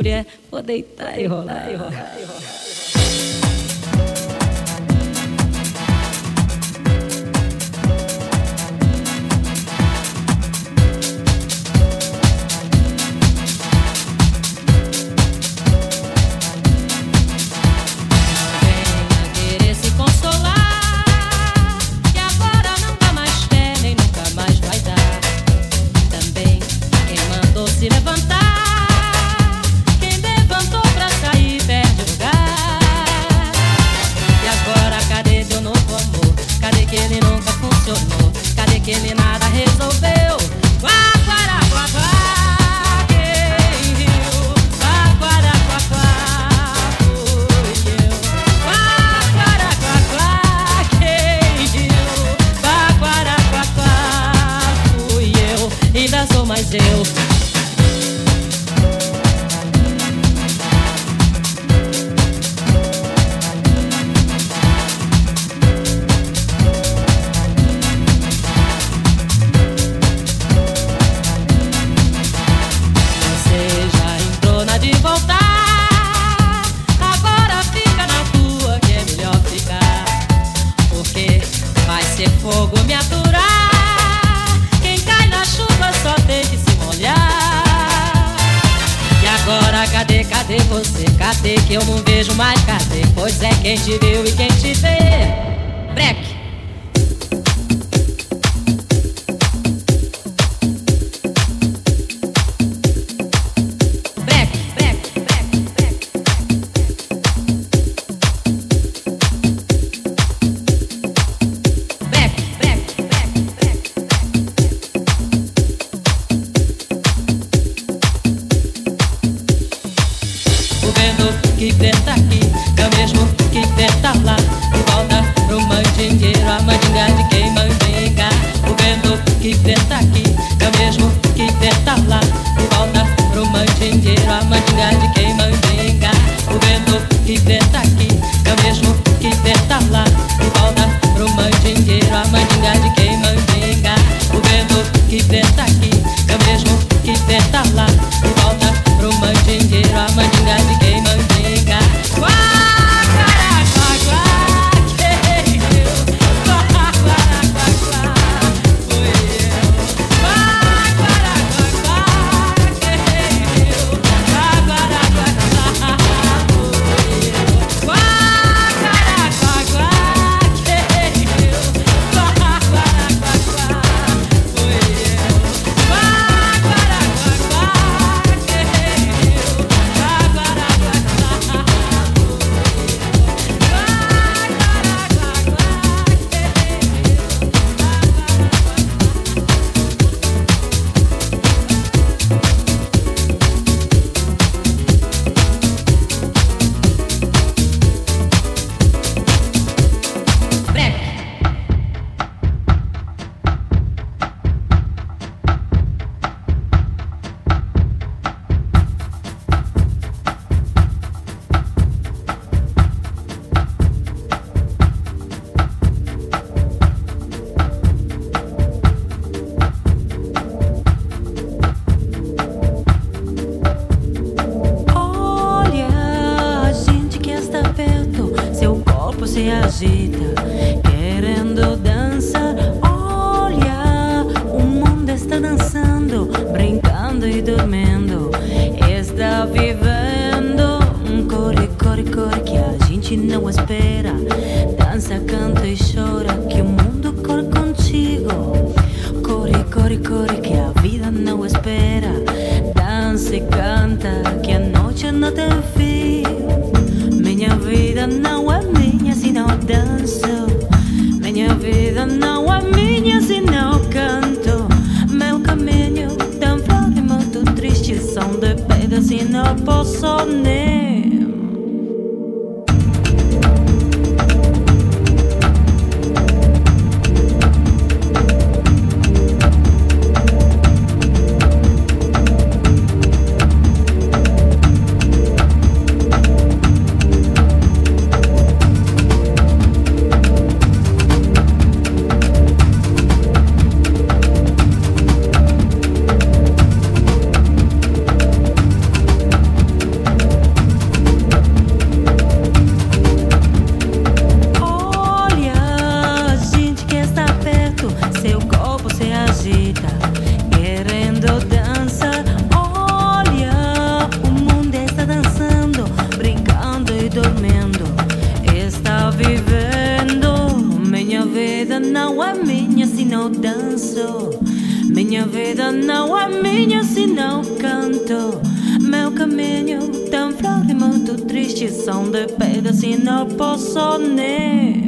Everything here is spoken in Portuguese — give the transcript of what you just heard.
Mulher, vou deitar e rolar e rolar. E rolar. cadê você? Cadê que eu não vejo mais? Cadê? Pois é, quem te viu e quem te vê. Breque. Minha vida não é minha se não canto. Meu caminho tão flor e muito triste são de pedra se não posso nem.